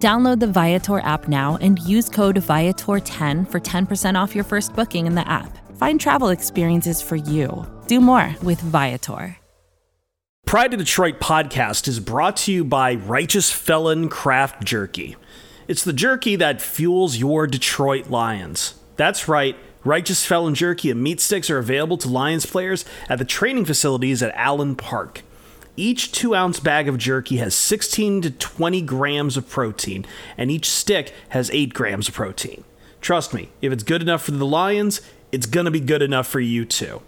Download the Viator app now and use code Viator10 for 10% off your first booking in the app. Find travel experiences for you. Do more with Viator. Pride to Detroit podcast is brought to you by Righteous Felon Craft Jerky. It's the jerky that fuels your Detroit Lions. That's right. Righteous Felon Jerky and meat sticks are available to Lions players at the training facilities at Allen Park. Each two ounce bag of jerky has 16 to 20 grams of protein, and each stick has 8 grams of protein. Trust me, if it's good enough for the Lions, it's gonna be good enough for you too.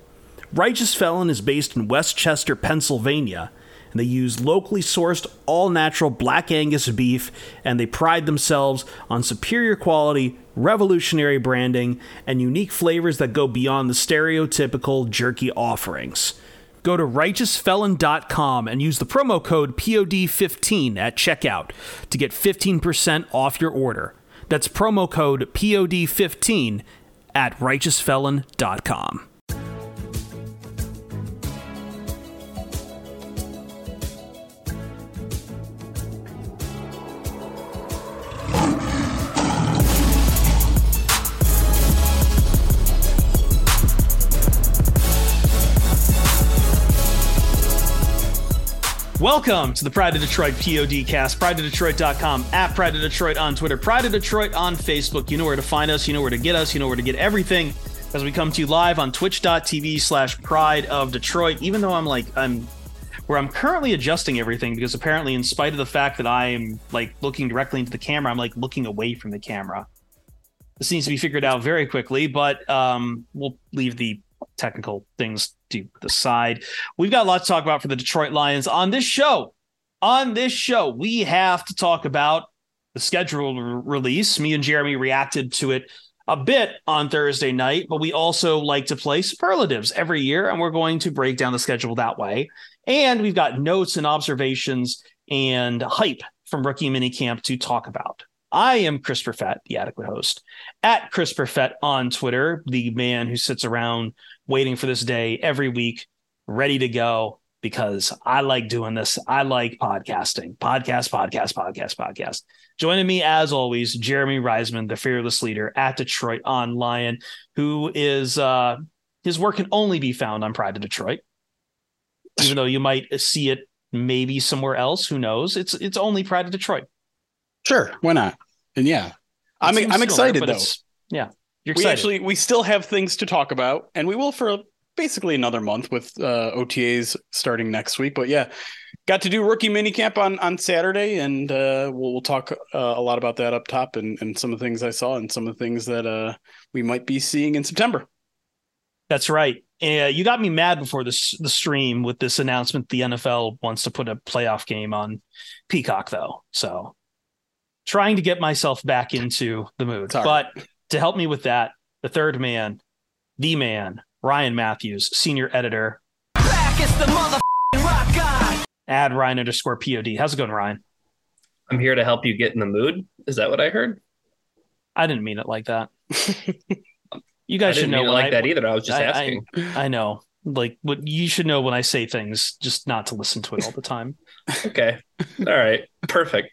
Righteous Felon is based in West Chester, Pennsylvania, and they use locally sourced, all natural black Angus beef, and they pride themselves on superior quality, revolutionary branding, and unique flavors that go beyond the stereotypical jerky offerings. Go to righteousfelon.com and use the promo code POD15 at checkout to get 15% off your order. That's promo code POD15 at righteousfelon.com. Welcome to the Pride of Detroit POD cast, prideofdetroit.com, at Pride of Detroit on Twitter, Pride of Detroit on Facebook. You know where to find us, you know where to get us, you know where to get everything as we come to you live on twitch.tv slash pride of Detroit. Even though I'm like, I'm where I'm currently adjusting everything because apparently, in spite of the fact that I am like looking directly into the camera, I'm like looking away from the camera. This needs to be figured out very quickly, but um, we'll leave the technical things to the side. We've got a lot to talk about for the Detroit Lions on this show. On this show, we have to talk about the scheduled release. Me and Jeremy reacted to it a bit on Thursday night, but we also like to play superlatives every year, and we're going to break down the schedule that way. And we've got notes and observations and hype from rookie minicamp to talk about. I am Chris Perfett, the adequate host, at Chris Perfett on Twitter, the man who sits around waiting for this day every week, ready to go because I like doing this. I like podcasting, podcast, podcast, podcast, podcast. Joining me as always, Jeremy Reisman, the fearless leader at Detroit on Lion, who is uh his work can only be found on Pride of Detroit. Even though you might see it maybe somewhere else, who knows? It's it's only Pride of Detroit. Sure, why not? And yeah, I'm I'm excited though. Yeah, you're we actually we still have things to talk about, and we will for basically another month with uh, OTAs starting next week. But yeah, got to do rookie minicamp on on Saturday, and uh, we'll, we'll talk uh, a lot about that up top and and some of the things I saw and some of the things that uh, we might be seeing in September. That's right. Uh, you got me mad before this the stream with this announcement. The NFL wants to put a playoff game on Peacock, though. So trying to get myself back into the mood. Sorry. But to help me with that, the third man, the man, Ryan Matthews, senior editor. Add Ryan underscore pod. How's it going, Ryan? I'm here to help you get in the mood. Is that what I heard? I didn't mean it like that. you guys should know like I, that either. I was just I, asking. I, I know. Like what you should know when I say things, just not to listen to it all the time. okay. All right. Perfect.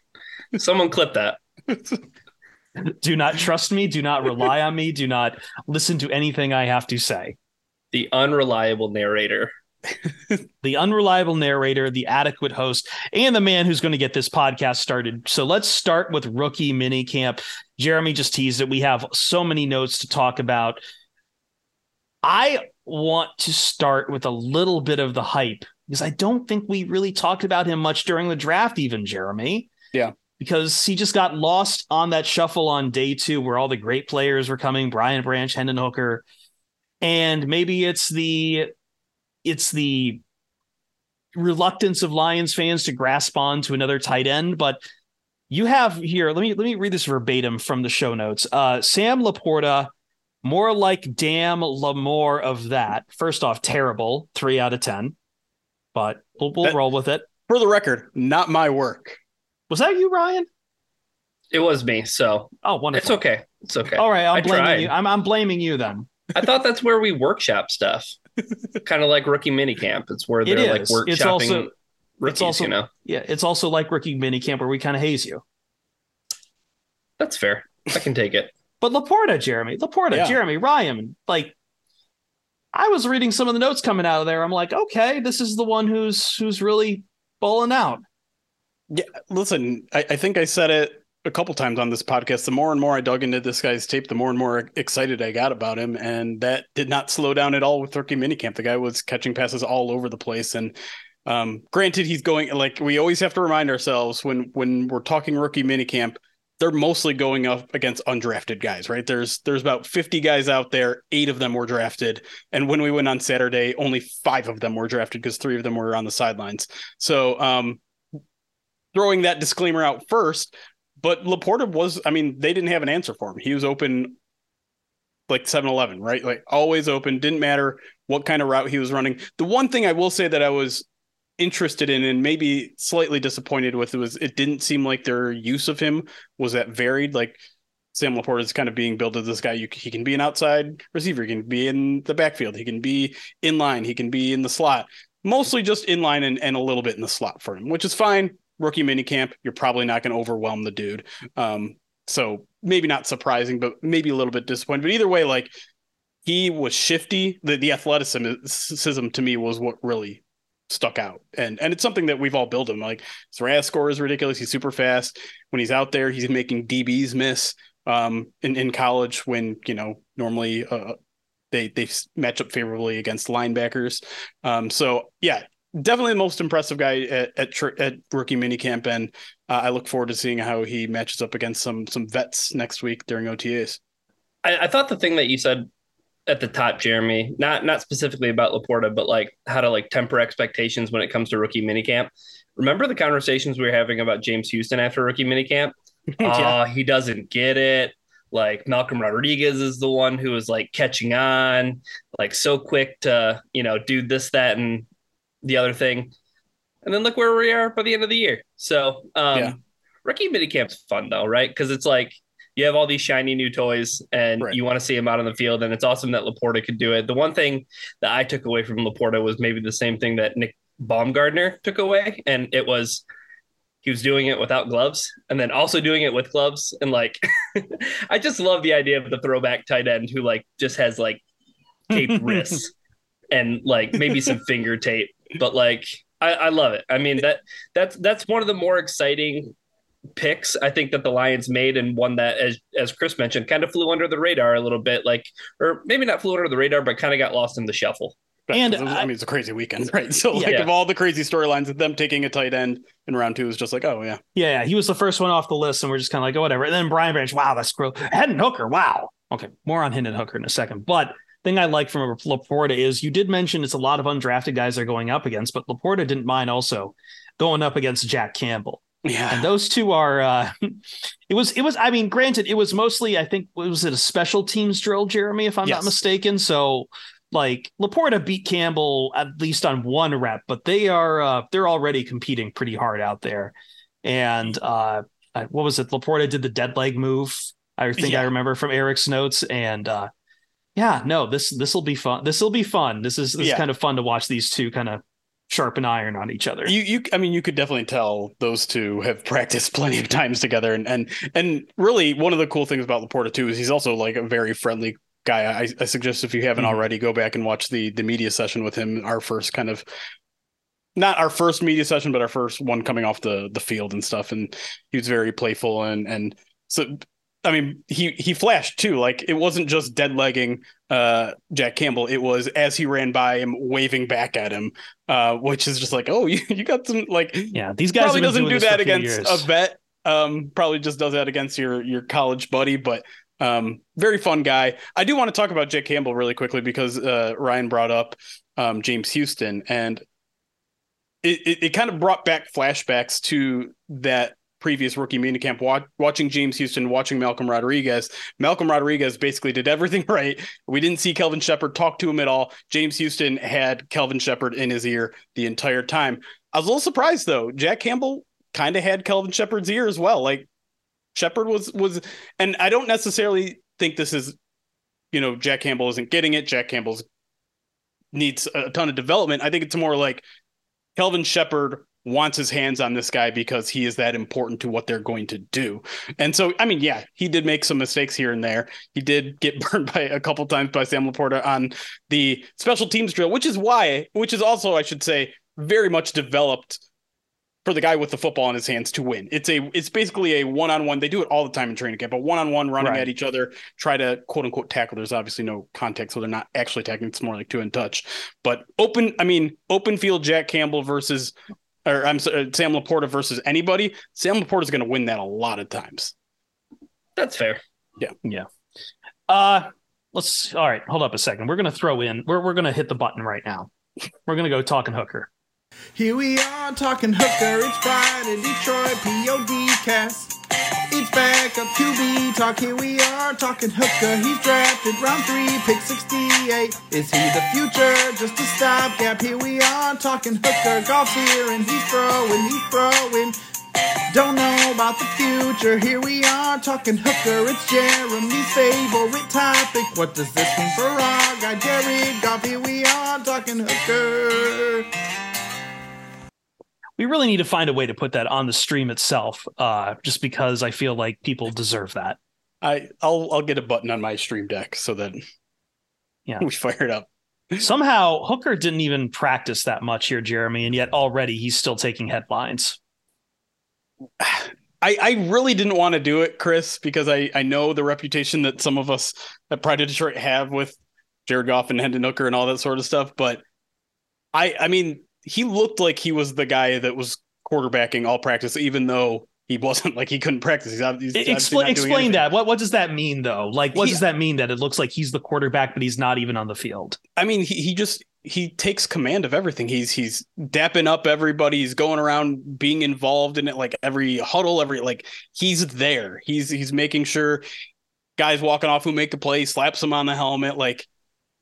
Someone clip that. do not trust me. Do not rely on me. Do not listen to anything I have to say. The unreliable narrator. the unreliable narrator, the adequate host, and the man who's going to get this podcast started. So let's start with rookie mini camp. Jeremy just teased it. We have so many notes to talk about. I want to start with a little bit of the hype because I don't think we really talked about him much during the draft, even Jeremy. Yeah because he just got lost on that shuffle on day two where all the great players were coming brian branch hendon hooker and maybe it's the it's the reluctance of lions fans to grasp on to another tight end but you have here let me let me read this verbatim from the show notes uh, sam laporta More like damn Lamore of that. First off, terrible, three out of ten, but we'll, we'll That- roll with it. For the record, not my work. Was that you, Ryan? It was me, so Oh, wonderful. it's okay. It's okay. All right, I'm I blaming tried. you. I'm, I'm blaming you then. I thought that's where we workshop stuff. kind of like rookie minicamp. It's where they're like is. workshopping It's also- rookies, also- you know. Yeah, it's also like rookie minicamp where we kind of haze you. That's fair. I can take it. But Laporta, Jeremy, Laporta, Yeah. Jeremy, Ryan, like I was reading some of the notes coming out of there. I'm like, okay, this is the one who's who's really balling out. Yeah, listen, I, I think I said it a couple times on this podcast. The more and more I dug into this guy's tape, the more and more excited I got about him, and that did not slow down at all with rookie minicamp. The guy was catching passes all over the place, and um, granted, he's going like we always have to remind ourselves when when we're talking rookie minicamp. They're mostly going up against undrafted guys, right? There's there's about 50 guys out there. Eight of them were drafted, and when we went on Saturday, only five of them were drafted because three of them were on the sidelines. So, um, throwing that disclaimer out first, but Laporta was, I mean, they didn't have an answer for him. He was open like 7 Eleven, right? Like always open, didn't matter what kind of route he was running. The one thing I will say that I was interested in and maybe slightly disappointed with was it didn't seem like their use of him was that varied. Like Sam Laporta is kind of being billed as this guy. You, he can be an outside receiver, he can be in the backfield, he can be in line, he can be in the slot. Mostly just in line and, and a little bit in the slot for him, which is fine. Rookie minicamp, you're probably not going to overwhelm the dude. Um, so maybe not surprising, but maybe a little bit disappointed. But either way, like he was shifty. The the athleticism to me was what really stuck out. And and it's something that we've all built him. Like his RAS score is ridiculous. He's super fast. When he's out there, he's making DBs miss um in, in college when, you know, normally uh they they match up favorably against linebackers. Um so yeah, definitely the most impressive guy at at, at rookie minicamp and uh, I look forward to seeing how he matches up against some some vets next week during OTAs. I, I thought the thing that you said at the top, Jeremy, not not specifically about Laporta, but like how to like temper expectations when it comes to rookie minicamp. Remember the conversations we were having about James Houston after rookie minicamp? Yeah. Oh, he doesn't get it. Like Malcolm Rodriguez is the one who is like catching on, like so quick to, you know, do this, that, and the other thing. And then look where we are by the end of the year. So um Yeah. rookie minicamp's fun though, right? Because it's like you have all these shiny new toys and Right. you want to see them out on the field, and it's awesome that Laporta could do it. The one thing that I took away from Laporta was maybe the same thing that Nick Baumgardner took away, and it was he was doing it without gloves and then also doing it with gloves. And like, I just love the idea of the throwback tight end who like just has like taped wrists and like maybe some finger tape, but like I, I love it. I mean that that's that's one of the more exciting picks I think that the Lions made and one that as as Chris mentioned kind of flew under the radar a little bit like or maybe not flew under the radar but kind of got lost in the shuffle. And was- I I- mean, it's a crazy weekend, right? So, like, Yeah. of all the crazy storylines, of them taking a tight end in round two is just like, oh yeah, Yeah, he was the first one off the list, and we're just kind of like, oh, whatever. And then Brian Branch, wow, that's gross. Hendon Hooker, wow. Okay, more on Hendon Hooker in a second. But thing I like from Laporta is you did mention it's a lot of undrafted guys they're going up against, but Laporta didn't mind also going up against Jack Campbell. And yeah, those two are uh it was it was I mean granted it was mostly I think was it a special teams drill Jeremy if I'm not mistaken? So like Laporta beat Campbell at least on one rep but they are uh they're already competing pretty hard out there. And uh uh, what was it? Laporta did the dead leg move I think I remember from Eric's notes. And uh yeah no this this will be fun this will be fun this is this Yeah. is kind of fun to watch these two kind of sharpen iron on each other you you I mean, you could definitely tell those two have practiced plenty of times together, and and and really one of the cool things about Laporta too is he's also like a very friendly guy. I, I suggest if you haven't Mhm. already, go back and watch the the media session with him. Our first kind of. Not our first media session, but our first one coming off the the field and stuff, and he was very playful and and so I mean, he he flashed too. Like it wasn't just dead legging uh, Jack Campbell. It was as he ran by him, waving back at him, uh, which is just like, oh, you, you got some like. yeah these guys Probably doesn't do that against years. a vet. Um, probably just does that against your your college buddy, but um, very fun guy. I do want to talk about Jack Campbell really quickly because uh, Ryan brought up um, James Houston, and it, it, it kind of brought back flashbacks to that previous rookie minicamp, watch, watching James Houston, watching Malcolm Rodriguez. Malcolm Rodriguez basically did everything right. We didn't see Kelvin Sheppard talk to him at all. James Houston had Kelvin Sheppard in his ear the entire time. I was a little surprised though. Jack Campbell kind of had Kelvin Sheppard's ear as well. Like Sheppard was was, and I don't necessarily think this is, you know, Jack Campbell isn't getting it. Jack Campbell's needs a ton of development. I think it's more like Kelvin Sheppard wants his hands on this guy because he is that important to what they're going to do. And so, I mean, yeah, he did make some mistakes here and there. He did get burned by a couple times by Sam LaPorta on the special teams drill, which is why, which is also, I should say, very much developed for the guy with the football in his hands to win. It's a it's basically a one-on-one. They do it all the time in training camp, but one-on-one running right. at each other, try to quote unquote tackle. There's obviously no contact, so they're not actually tackling. It's more like two in touch. But open, I mean, open field Jack Campbell versus or I'm sorry, uh, Sam LaPorta versus anybody. Sam LaPorta is going to win that a lot of times. That's fair. Yeah. Yeah. Uh let's all right, hold up a second. We're gonna throw in we're we're gonna hit the button right now. We're gonna go talking hooker. Here we are talking hooker. It's Friday, Detroit POD cast. Back up QB talk. Here we are talking hooker. He's drafted round three, pick 68. Is he the future? Just a stopgap. Here we are talking hooker. Goff's here and he's throwing, he's throwing. Don't know about the future. Here we are talking hooker. It's Jeremy's favorite topic. What does this mean for our guy Jared Goff? Here we are talking hooker we really need to find a way to put that on the stream itself, uh, just because I feel like people deserve that. I I'll I'll get a button on my stream deck so that yeah we fire it up. Somehow Hooker didn't even practice that much here, Jeremy, and yet already he's still taking headlines. I, I really didn't want to do it, Chris, because I, I know the reputation that some of us at Pride of Detroit have with Jared Goff and Hendon Hooker and all that sort of stuff. But I I mean, he looked like he was the guy that was quarterbacking all practice, even though he wasn't like he couldn't practice. He's, he's explain explain that. What what does that mean though? Like what he, does that mean that it looks like he's the quarterback, but he's not even on the field? I mean, he, he just he takes command of everything. He's he's dapping up everybody. He's going around being involved in it, like every huddle, every like he's there. He's he's making sure guys walking off who make a play, slaps him on the helmet, like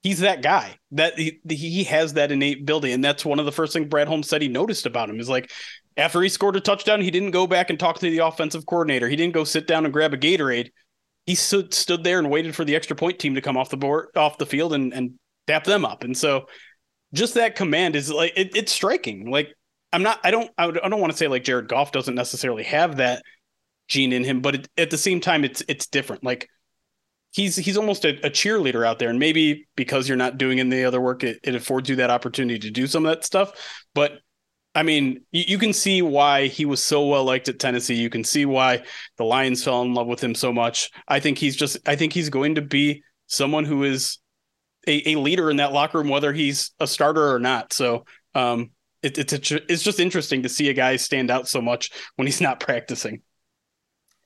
he's that guy that he, he has that innate ability. And that's one of the first things brad holmes said he noticed about him is like after he scored a touchdown he didn't go back and talk to the offensive coordinator. He didn't go sit down and grab a gatorade. He stood, stood there and waited for the extra point team to come off the board off the field and, and dap them up. And so just that command is like it, it's striking. Like i'm not i don't i don't want to say like jared goff doesn't necessarily have that gene in him but it, at the same time it's it's different. Like he's he's almost a, a, cheerleader out there. And maybe because you're not doing any other work it, it, affords you that opportunity to do some of that stuff. But i mean you, you, can see why he was so well liked at tennessee. You can see why the lions fell in love with him so much. I think he's just i think he's going to be someone who is a, a leader in that locker room whether he's a starter or not. So um it, it's a, it's just interesting to see a guy stand out so much when he's not practicing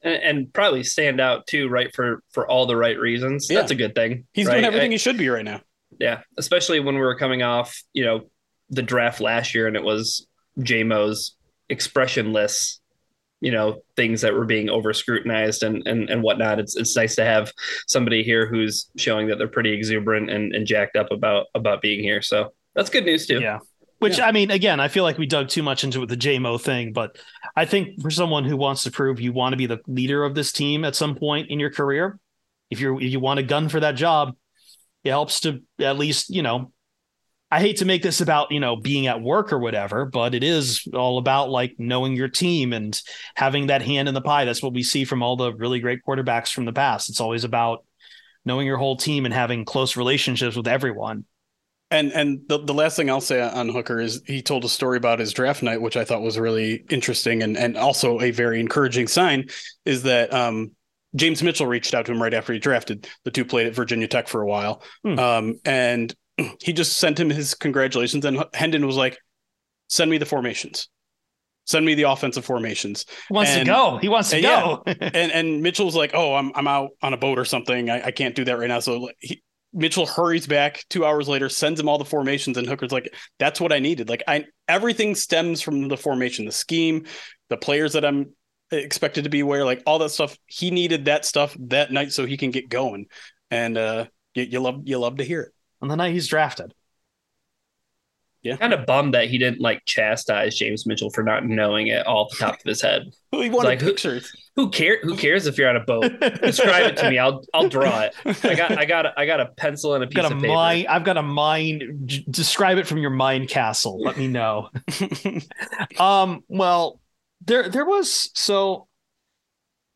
and, and, probably stand out too, right? For for all the right reasons. Yeah. That's a good thing. He's right? doing everything I, he should be right now. Yeah, especially when we were coming off, you know, the draft last year, and it was JMO's expressionless, you know, things that were being over scrutinized and and and whatnot. It's it's nice to have somebody here who's showing that they're pretty exuberant and, and jacked up about about being here. So that's good news too. Yeah. Which yeah. I mean, again, I feel like we dug too much into the JMO thing, but I think for someone who wants to prove you want to be the leader of this team at some point in your career, if you're if you want a gun for that job, it helps to at least you know. I hate to make this about you know being at work or whatever, but it is all about like knowing your team and having that hand in the pie. That's what we see from all the really great quarterbacks from the past. It's always about knowing your whole team and having close relationships with everyone. And and the, the last thing I'll say on Hooker is he told a story about his draft night, which I thought was really interesting and, and also a very encouraging sign, is that um, James Mitchell reached out to him right after he drafted. The two played at Virginia Tech for a while. Hmm. Um, and he just sent him his congratulations. And Hendon was like, send me the formations. Send me the offensive formations. He wants and, to go. He wants to go. Yeah. and and Mitchell's like, oh, I'm I'm out on a boat or something. I, I can't do that right now. So he, Mitchell hurries back two hours later, sends him all the formations, and Hooker's like, "That's what I needed." Like, I everything stems from the formation, the scheme, the players that I'm expected to be where like all that stuff he needed that stuff that night so he can get going and uh you, you love you love to hear it on the night he's drafted. Yeah. Kind of bummed that he didn't like chastise James Mitchell for not knowing it all the top of his head. he wanted Like, who- pictures Who care who cares if you're on a boat? Describe it to me. I'll I'll draw it. I got I got I got a pencil and a I've piece got a of paper. mind. I've got a mind. j- Describe it from your mind castle. Let me know. um. Well, there there was so.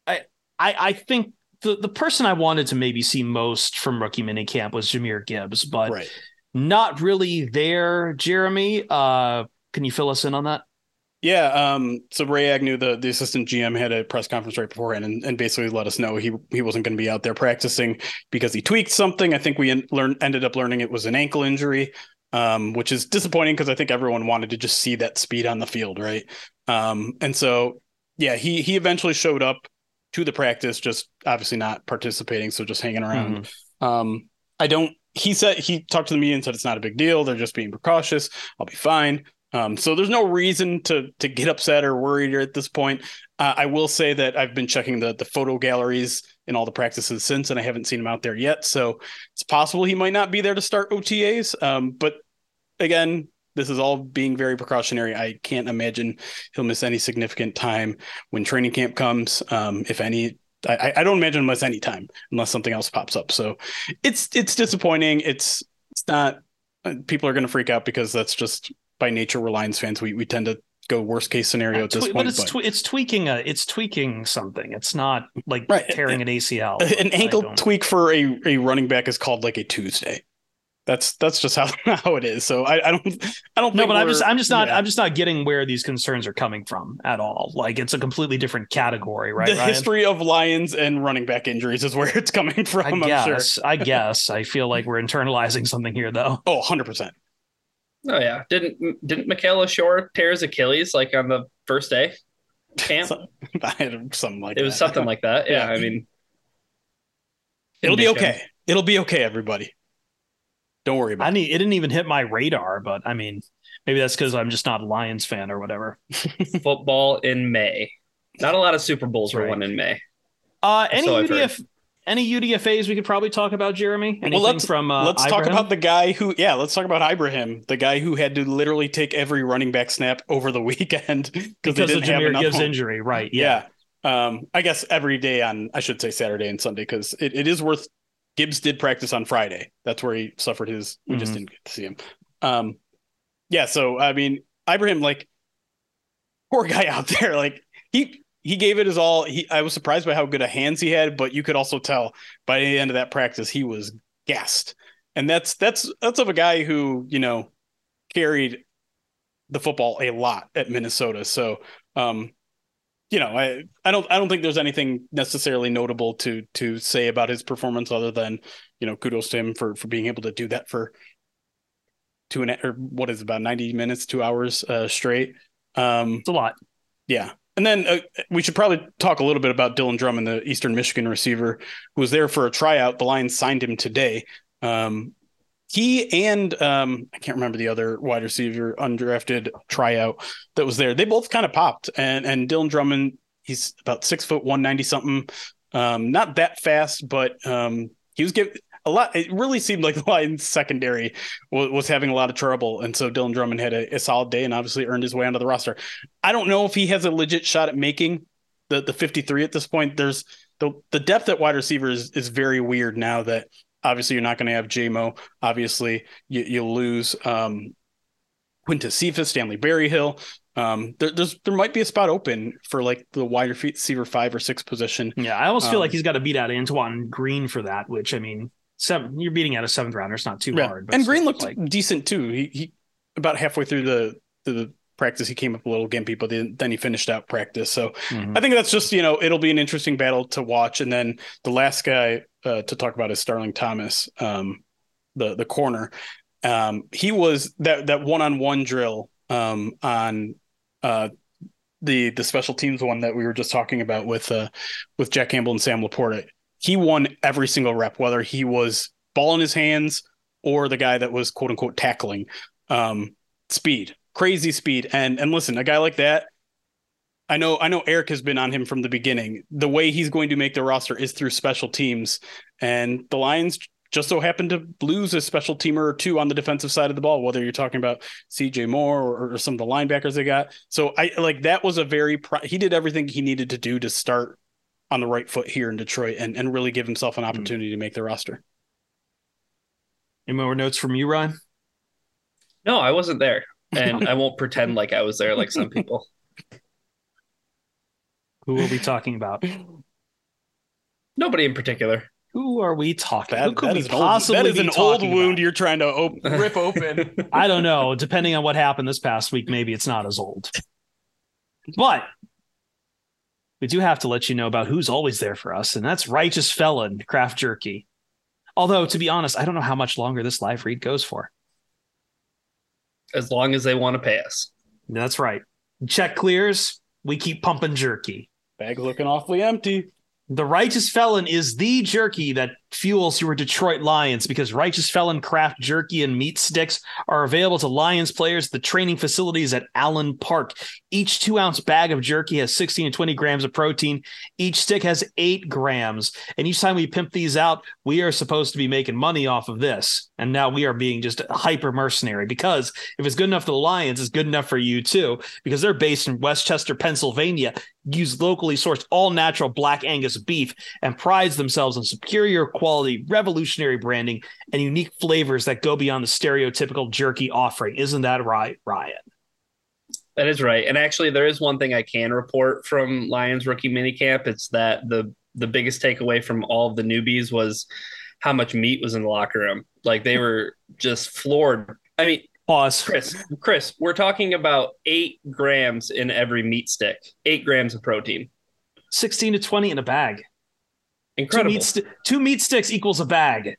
I I I think the the person I wanted to maybe see most from rookie minicamp was Jahmyr Gibbs, but right not really there. Jeremy, uh, can you fill us in on that? Yeah. Um, so Ray Agnew, the, the assistant GM, had a press conference right beforehand and, and basically let us know he he wasn't going to be out there practicing because he tweaked something. I think we en- learned ended up learning it was an ankle injury, um, which is disappointing because I think everyone wanted to just see that speed on the field, right? Um, and so yeah, he he eventually showed up to the practice, just obviously not participating, so just hanging around. Um, I don't. He said he talked to the media and said it's not a big deal. They're just being precautious. I'll be fine. Um, so there's no reason to to get upset or worried at this point. Uh, I will say that I've been checking the the photo galleries in all the practices since, and I haven't seen him out there yet. So it's possible he might not be there to start OTAs. Um, but again, this is all being very precautionary. I can't imagine he'll miss any significant time when training camp comes, um, if any. I, I don't imagine miss any time unless something else pops up. So it's it's disappointing. It's it's not. uh, People are going to freak out because that's just by nature. We're Lions fans. We we tend to go worst case scenario at this Twe- point. but it's but- it's tweaking a it's tweaking something. It's not like Right. tearing an ACL. an ankle tweak for a, a running back is called like a Tuesday. That's that's just how, how it is. So I, I don't I don't No, but I'm just I'm just not yeah. I'm just not getting where these concerns are coming from at all. Like it's a completely different category, right? the Ryan? history of Lions and running back injuries is where it's coming from. I'm sure. guess. I guess. I feel like we're internalizing something here, though. Oh, 100 percent. Oh yeah. Didn't didn't Mikel Leshoure tear his Achilles like on the first day? Camp? I had something like it was something like that. Yeah, Yeah. I mean It'll be condition. okay. It'll be okay, everybody. Don't worry I about need. It didn't even hit my radar, but I mean, maybe that's because I'm just not a Lions fan or whatever. Football in May. Not a lot of Super Bowls That's were won in May. Uh, any So UDF, any UDFA's we could probably talk about, Jeremy? Anything let's- from uh, let's talk about the guy who, yeah, let's talk about Ibrahim, the guy who had to literally take every running back snap over the weekend because of didn't have Jahmyr enough Gibbs' injury, right? Yeah. Yeah. Um, I guess every day on, I should say Saturday and Sunday, because it, it is worth. Gibbs did practice on Friday. That's where he suffered his. We just Mhm. didn't get to see him. Um, yeah. So I mean, Ibrahim, like, poor guy out there. Like he he gave it his all. He I was surprised by how good a hands he had, but you could also tell by the end of that practice he was gassed. And that's that's that's of a guy who you know carried the football a lot at Minnesota. So um, you know, I, I don't I don't think there's anything necessarily notable to to say about his performance other than you know kudos to him for for being able to do that for two and a, or what is it, about ninety minutes, two hours uh, straight. Um, It's a lot. yeah. And then uh, we should probably talk a little bit about Dylan Drummond, the Eastern Michigan receiver, who was there for a tryout. The Lions signed him today. Um, he and um, I can't remember the other wide receiver undrafted tryout that was there. They both kind of popped. And and Dylan Drummond, he's about six foot one ninety something. Um, not that fast, but um, he was giving a lot. It really seemed like the Lions secondary was, was having a lot of trouble, and so Dylan Drummond had a, a solid day and obviously earned his way onto the roster. I don't know if he has a legit shot at making the the 53 at this point. There's the the depth at wide receiver is, is very weird now that obviously you're not going to have JMO. Obviously you, you lose um Quintez Cephus, Stanley Berryhill. Um, there, there's there might be a spot open for like the wide receiver five or six position. Yeah, I almost feel Um, like he's got to beat out Antoine Green for that. Which I mean, seven. You're beating out a seventh rounder. It's not too Yeah. hard. But and Green looked like decent too. He he about halfway through the the practice he came up a little gimpy, but then, then he finished out practice. So mhm. I think that's just you know it'll be an interesting battle to watch. And then the last guy uh, to talk about is Starling Thomas, um, the the corner. Um, he was that that one on one drill um, on uh, the the special teams one that we were just talking about with uh, with Jack Campbell and Sam Laporta. He won every single rep, whether he was ball in his hands or the guy that was quote unquote tackling. Um, speed, crazy speed, and and listen, a guy like that I know I know Eric has been on him from the beginning. The way he's going to make the roster is through special teams, and the Lions just so happen to lose a special teamer or two on the defensive side of the ball, whether you're talking about CJ Moore or, or some of the linebackers they got. So I like that was a very he did everything he needed to do to start on the right foot here in Detroit and, and really give himself an hmm. opportunity mm-hmm. to make the roster. Any more notes from you, Ryan? No, I wasn't there. And I won't pretend like I was there like some people. Who will we talking about? Nobody in particular. Who are we talking? That, Who could we possibly old, That is an old wound about? you're trying to op- rip open. I don't know. Depending on what happened this past week, maybe it's not as old. But we do have to let you know about who's always there for us, and that's Righteous Felon Craft Jerky. Although, to be honest, I don't know how much longer this live read goes for. As long as they want to pay us. That's right. Check clears, we keep pumping jerky. Bag looking awfully empty. The Righteous Felon is the jerky that fuels your Detroit Lions because Righteous Felon craft jerky and meat sticks are available to Lions players at the training facilities at Allen Park. Each two ounce bag of jerky has 16 to 20 grams of protein. Each stick has eight grams. And each time we pimp these out, we are supposed to be making money off of this. And now we are being just hyper mercenary because if it's good enough for the Lions, it's good enough for you too, because they're based in West Chester, Pennsylvania, use locally sourced all natural black Angus beef, and prides themselves on superior quality, revolutionary branding, and unique flavors that go beyond the stereotypical jerky offering. Isn't that right, Ryan? That is right. And actually, there is one thing I can report from Lions rookie minicamp. It's that the the biggest takeaway from all of the newbies was how much meat was in the locker room. Like they were just floored. I mean, Pause. Chris, Chris, we're talking about eight grams in every meat stick, eight grams of protein. 16 to 20 in a bag. Incredible. Two meat, st- two meat sticks equals a bag.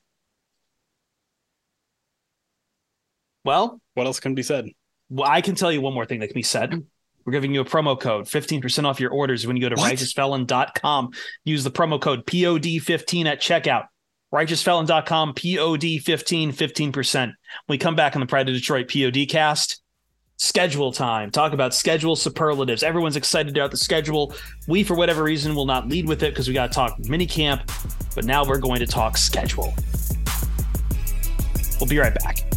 Well, what else can be said? Well, I can tell you one more thing that can be said. We're giving you a promo code, 15% off your orders when you go to what? righteousfelon.com. Use the promo code POD15 at checkout righteousfelon.com, POD 15, 15%. When we come back on the Pride of Detroit POD cast, schedule time. Talk about schedule superlatives. Everyone's excited about the schedule. We, for whatever reason, will not lead with it because we got to talk mini camp, but now we're going to talk schedule. We'll be right back.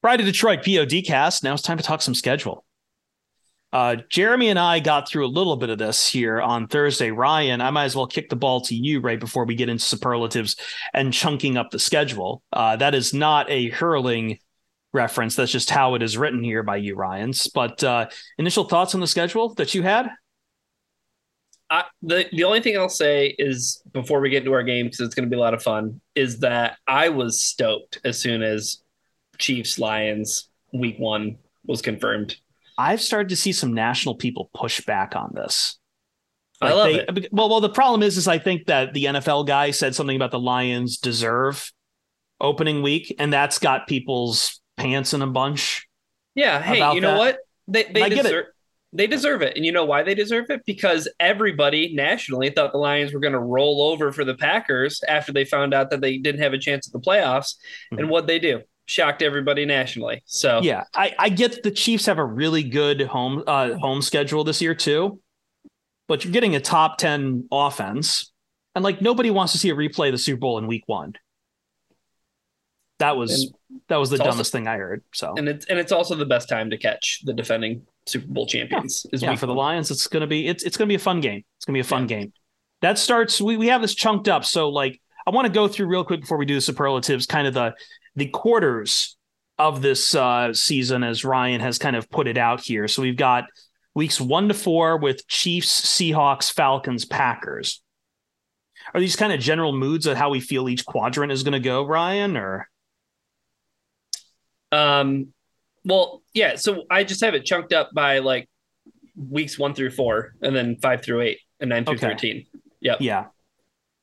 Pride of Detroit POD cast. Now it's time to talk some schedule. Uh, Jeremy and I got through a little bit of this here on Thursday. Ryan, I might as well kick the ball to you right before we get into superlatives and chunking up the schedule. Uh, that is not a hurling reference. That's just how it is written here by you, Ryan's. But uh, initial thoughts on the schedule that you had? I, the the only thing I'll say is before we get into our game because it's going to be a lot of fun is that I was stoked as soon as Chiefs Lions week one was confirmed. I've started to see some national people push back on this. Like I love they, it. Well, well, the problem is, is I think that the NFL guy said something about the Lions deserve opening week, and that's got people's pants in a bunch. Yeah. Hey, you know that. what? They they deserve they deserve it. And you know why they deserve it? Because everybody nationally thought the Lions were going to roll over for the Packers after they found out that they didn't have a chance at the playoffs. Mm-hmm. And what they do? Shocked everybody nationally. So yeah, I, I get the Chiefs have a really good home uh, home schedule this year too, but you're getting a top ten offense, and like nobody wants to see a replay of the Super Bowl in Week One. That was and that was the dumbest also, thing I heard. So and it's and it's also the best time to catch the defending Super Bowl champions. Yeah, is yeah for the Lions, it's gonna be it's it's gonna be a fun game. It's gonna be a fun yeah. game. That starts. We we have this chunked up. So like I want to go through real quick before we do the superlatives, kind of the the quarters of this uh, season, as Ryan has kind of put it out here. So we've got weeks one to four with Chiefs, Seahawks, Falcons, Packers. Are these kind of general moods of how we feel each quadrant is going to go, Ryan? Or um, well, yeah. So I just have it chunked up by like weeks one through four, and then five through eight, and nine through Okay. thirteen. Yep. Yeah.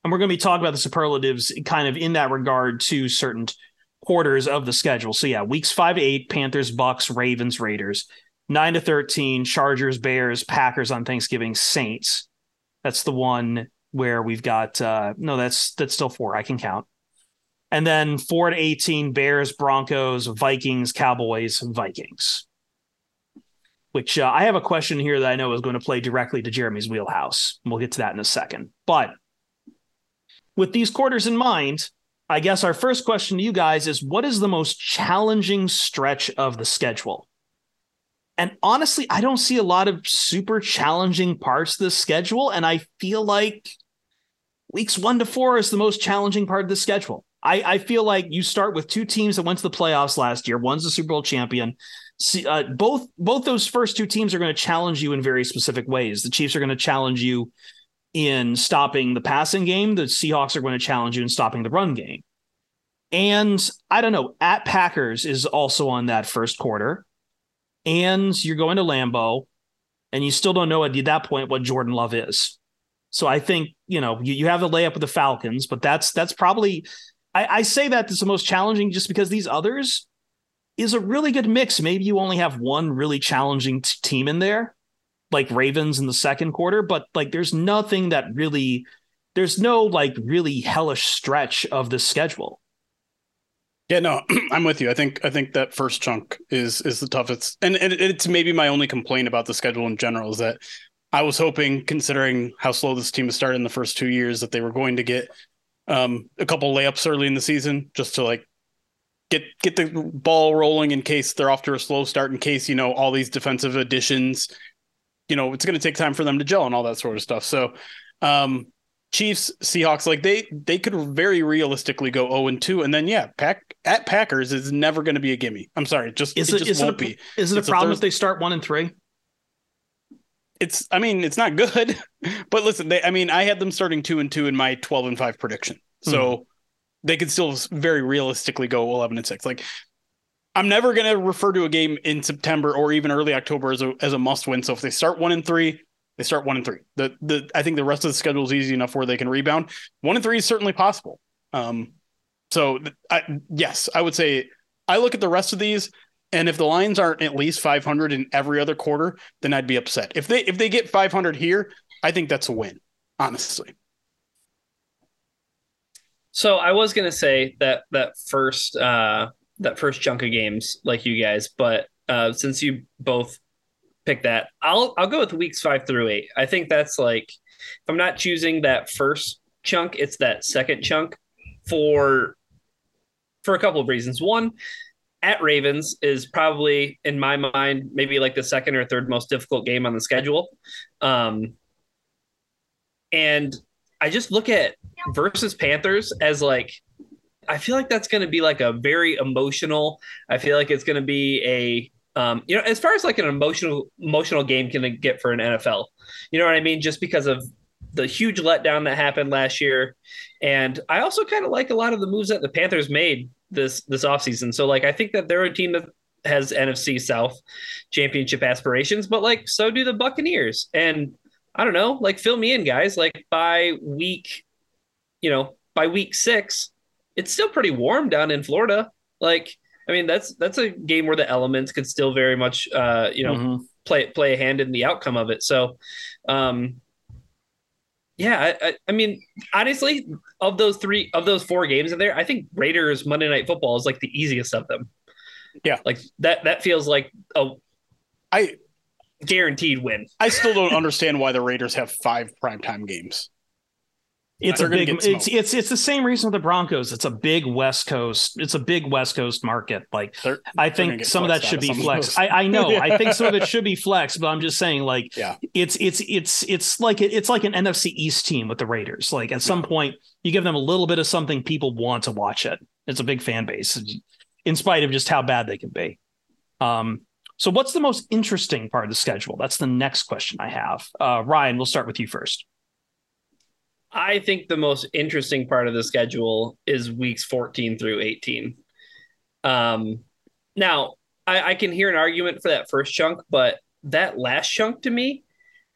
And we're going to be talking about the superlatives kind of in that regard to certain quarters of the schedule. So, yeah, weeks five to eight Panthers, Bucks, Ravens, Raiders. Nine to 13, Chargers, Bears, Packers on Thanksgiving, Saints. That's the one where we've got, uh, no, that's, that's still four. I can count. And then four to 18, Bears, Broncos, Vikings, Cowboys, Vikings. Which uh, I have a question here that I know is going to play directly to Jeremy's wheelhouse. We'll get to that in a second. But with these quarters in mind, I guess our first question to you guys is what is the most challenging stretch of the schedule? And honestly, I don't see a lot of super challenging parts of the schedule. And I feel like weeks one to four is the most challenging part of the schedule. I, I feel like you start with two teams that went to the playoffs last year. One's the Super Bowl champion. See, uh, both both those first two teams are going to challenge you in very specific ways. The Chiefs are going to challenge you in stopping the passing game. The Seahawks are going to challenge you in stopping the run game. And I don't know, at Packers is also on that first quarter. And you're going to Lambeau, and you still don't know at that point what Jordan Love is. So I think, you know, you, you have the layup with the Falcons, but that's that's probably I, I say that it's the most challenging just because these others is a really good mix. Maybe you only have one really challenging t- team in there, like Ravens in the second quarter, but like there's nothing that really there's no like really hellish stretch of the schedule. Yeah, no, I'm with you. I think I think that first chunk is is the toughest, and, and it's maybe my only complaint about the schedule in general is that I was hoping, considering how slow this team has started in the first two years, that they were going to get um, a couple layups early in the season just to like get get the ball rolling in case they're off to a slow start. In case you know all these defensive additions, you know it's going to take time for them to gel and all that sort of stuff. So. Um, Chiefs, Seahawks, like they they could very realistically go 0 and 2, and then yeah, Pack at Packers is never going to be a gimme. I'm sorry, just Is it, it, just won't a, be. is it a It's a problem if they start one and three? It's I mean it's not good, but listen, they I mean I had them starting two and two in my 12 and five prediction, so they could still very realistically go 11 and six. Like I'm never going to refer to a game in September or even early October as a as a must win. So if they start one and three, they start one and three. The the I think the rest of the schedule is easy enough where they can rebound. One and three is certainly possible. Um, so I, yes, I would say I look at the rest of these, and if the lines aren't at least 500 in every other quarter, then I'd be upset. If they if they get 500 here, I think that's a win. Honestly, So I was gonna say that that first uh that first chunk of games like you guys, but uh since you both picked that, I'll I'll go with weeks five through eight. I think that's like if I'm not choosing that first chunk, it's that second chunk for for a couple of reasons. One, at Ravens is probably in my mind maybe like the second or third most difficult game on the schedule. Um and I just look at versus Panthers as like I feel like that's going to be like a very emotional. I feel like it's going to be a um, you know as far as like an emotional emotional game can get for an NFL. You know what I mean? Just because of the huge letdown that happened last year, and I also kind of like a lot of the moves that the Panthers made this this offseason. So like I think that they're a team that has NFC South championship aspirations, but like so do the Buccaneers. And I don't know, like fill me in, guys. Like by week, you know, by week six, it's still pretty warm down in Florida. Like, I mean, that's that's a game where the elements could still very much, uh, you know, Mhm. play play a hand in the outcome of it. So, um, yeah, I, I, I mean, honestly, of those three of those four games in there, I think Raiders Monday Night Football is like the easiest of them. Yeah. like that that feels like a I guaranteed win. I still don't understand why the Raiders have five primetime games. It's They're a big. It's it's it's the same reason with the Broncos. It's a big West Coast. It's a big West Coast market. Like They're- I think some of that should be flex. I, I know. I think some of it should be flex, but I'm just saying like Yeah. it's it's it's it's like it's like an NFC East team with the Raiders. Like at some point, you give them a little bit of something people want to watch it. It's a big fan base, in spite of just how bad they can be. Um. So, what's the most interesting part of the schedule? That's the next question I have. Uh, Ryan, we'll start with you first. I think the most interesting part of the schedule is weeks 14 through 18. Um, now, I, I can hear an argument for that first chunk, but that last chunk to me,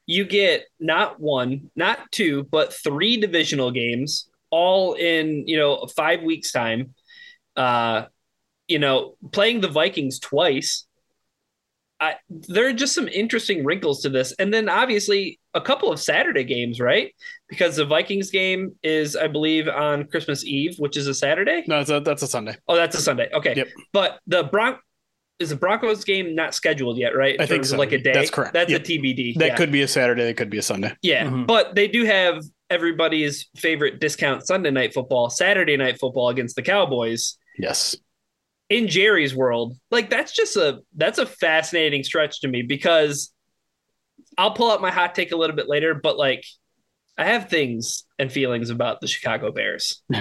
you get not one, not two, but three divisional games, all in you know five weeks time. Uh, you know, playing the Vikings twice. I, there are just some interesting wrinkles to this, and then obviously a couple of Saturday games, right? Because the Vikings game is, I believe, on Christmas Eve, which is a Saturday. No, that's a, that's a Sunday. Oh, that's a Sunday. Okay. Yep. But the Bron is the Broncos game not scheduled yet, right? In I think so. like a day. That's correct. That's Yep. a TBD. That yeah. could be a Saturday. That could be a Sunday. Yeah, Mhm. but they do have everybody's favorite discount Sunday night football, Saturday night football against the Cowboys Yes. in Jerry's world. Like that's just a that's a fascinating stretch to me because I'll pull out my hot take a little bit later, but like I have things and feelings about the Chicago Bears.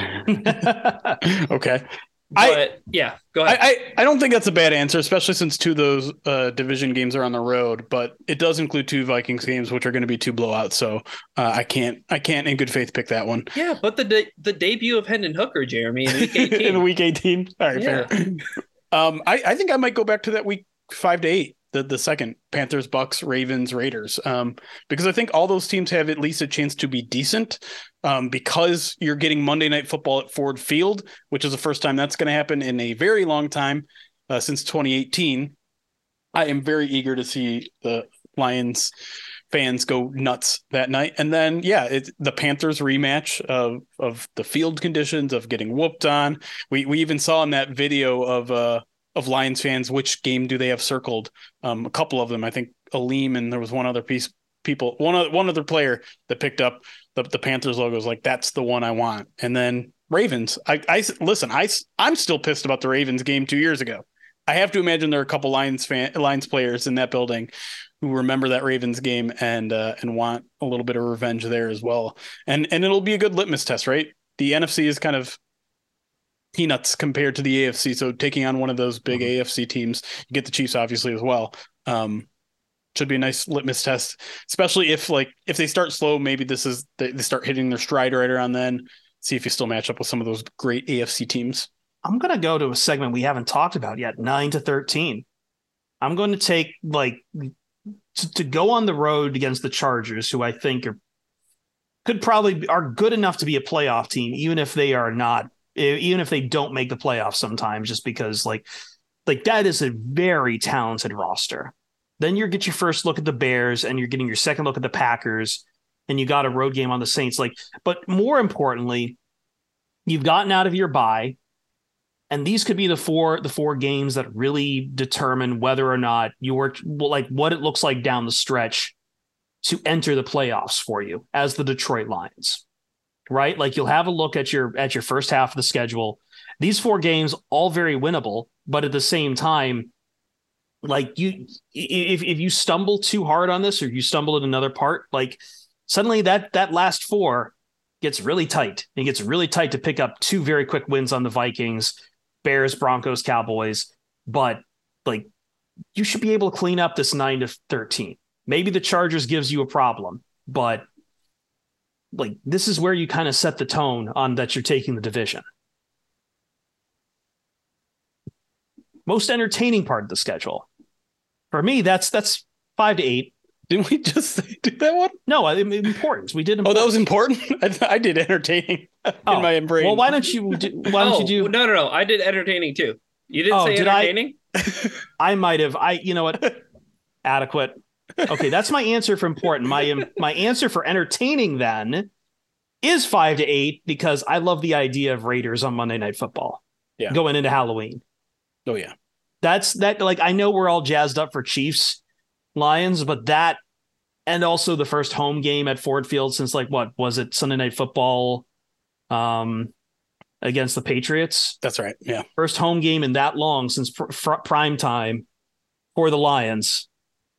okay. But I- yeah, go I, ahead. I, I don't think that's a bad answer, especially since two of those uh, division games are on the road. But it does include two Vikings games, which are going to be two blowouts. So uh, I can't I can't in good faith pick that one yeah, but the de- the debut of Hendon Hooker, Jeremy, in week 18. in week eighteen. All right, Yeah. fair. Um, I, I think I might go back to that week five to eight, the the second Panthers, Bucks, Ravens, Raiders. Um, because I think all those teams have at least a chance to be decent. Um, because you're getting Monday Night Football at Ford Field, which is the first time that's going to happen in a very long time, uh, since 2018. I am very eager to see the Lions fans go nuts that night. And then, yeah, the Panthers rematch of of the field conditions of getting whooped on. We we even saw in that video of uh of Lions fans which game do they have circled. Um, a couple of them, I think Aleem and there was one other piece people one other one other player that picked up the the Panthers logo was like that's the one I want. And then Ravens, I I listen, I I'm still pissed about the Ravens game 2 years ago. I have to imagine there are a couple Lions fan Lions players in that building who remember that Ravens game and uh, and want a little bit of revenge there as well. And and it'll be a good litmus test, right? The NFC is kind of peanuts compared to the AFC. So taking on one of those big AFC teams, you get the Chiefs obviously as well. Um, should be a nice litmus test, especially if like if they start slow, maybe this is they, they start hitting their stride right around then. See if you still match up with some of those great AFC teams. I'm going to go to a segment we haven't talked about yet, 9 to 13. I'm going to take like to, to go on the road against the Chargers, who I think are could probably be- are good enough to be a playoff team, even if they are not, even if they don't make the playoffs sometimes, just because like like that is a very talented roster. Then you get your first look at the Bears, and you're getting your second look at the Packers, and you got a road game on the Saints. Like, but more importantly, you've gotten out of your bye and these could be the four the four games that really determine whether or not you're like what it looks like down the stretch to enter the playoffs for you as the Detroit Lions. Right? Like you'll have a look at your at your first half of the schedule. These four games all very winnable, but at the same time like you if if you stumble too hard on this or you stumble in another part, like suddenly that that last four gets really tight. It gets really tight to pick up two very quick wins on the Vikings, Bears, Broncos, Cowboys. But like you should be able to clean up this nine to 13. Maybe the Chargers gives you a problem, but like this is where you kind of set the tone on that you're taking the division. Most entertaining part of the schedule. For me, that's that's five to eight. Didn't we just do that one? No, I- important. We did. Oh, that was important. I, I did entertaining Oh, in my brain. Well, why don't you? do- Why don't oh, you do? No, no, no. I did entertaining too. You didn't Oh, say did I? entertaining? I might have. I, you know what? Adequate. Okay, that's my answer for important. My my answer for entertaining then is five to eight because I love the idea of Raiders on Monday Night Football. Yeah. Going into Halloween. Oh yeah. That's that. Like I know we're all jazzed up for Chiefs, Lions, but that and also the first home game at Ford Field since like what was it Sunday Night Football, um, against the Patriots. That's right. Yeah. First home game in that long since pr- fr- prime time for the Lions.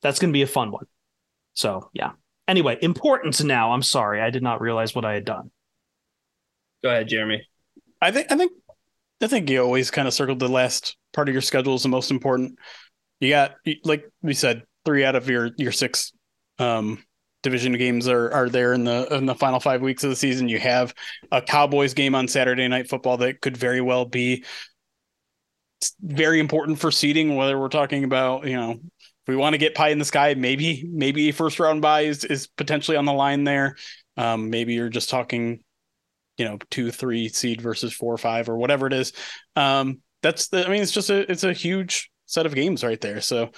That's going to be a fun one. So yeah. Anyway, importance now. I'm sorry, I did not realize what I had done. Go ahead, Jeremy. I think I think I think you always kind of circled the last part of your schedule is the most important. You got like we said, three out of your your six um, division games are are there in the in the final five weeks of the season. You have a Cowboys game on Saturday night football that could very well be very important for seeding, whether we're talking about, you know, if we want to get pie in the sky, maybe maybe first round buy is, is potentially on the line there. Um, maybe you're just talking you know two three seed versus four or five or whatever it is. Um that's the i mean it's just a it's a huge set of games right there. So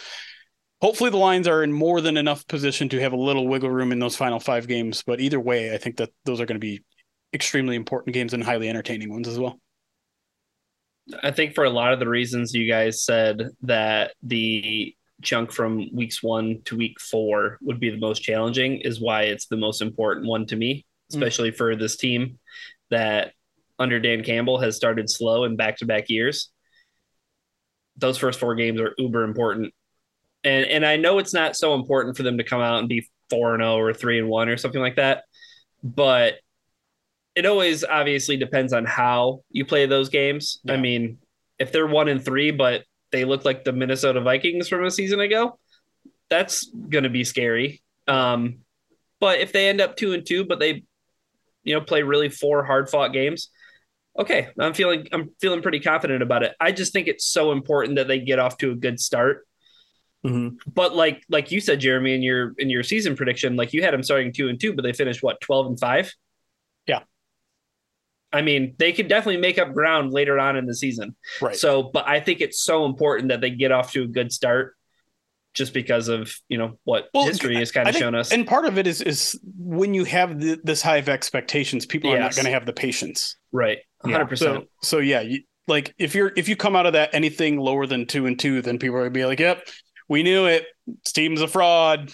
hopefully the lions are in more than enough position to have a little wiggle room in those final five games. But either way i think that those are going to be extremely important games and highly entertaining ones as well. I think for a lot of the reasons you guys said that the chunk from weeks one to week four would be the most challenging is why it's the most important one to me especially mm. for this team that under Dan Campbell has started slow in back to back years. Those first four games are uber important. And and I know it's not so important for them to come out and be 4 and 0 or 3 and 1 or something like that, but it always obviously depends on how you play those games. Yeah. I mean, if they're 1 and 3 but they look like the Minnesota Vikings from a season ago, that's going to be scary. Um, but if they end up 2 and 2 but they you know, play really four hard fought games. Okay, I'm feeling I'm feeling pretty confident about it. I just think it's so important that they get off to a good start. Mm-hmm. But like like you said, Jeremy, in your in your season prediction, like you had them starting two and two, but they finished what twelve and five. Yeah, I mean they could definitely make up ground later on in the season. Right. So, but I think it's so important that they get off to a good start just because of you know what well, history has kind of shown us. And part of it is is when you have the, this high of expectations, people yes. are not going to have the patience. Right, hundred yeah. percent. So, so yeah, you, like if you're if you come out of that anything lower than two and two, then people are going to be like, "Yep, we knew it. Steam's a fraud,"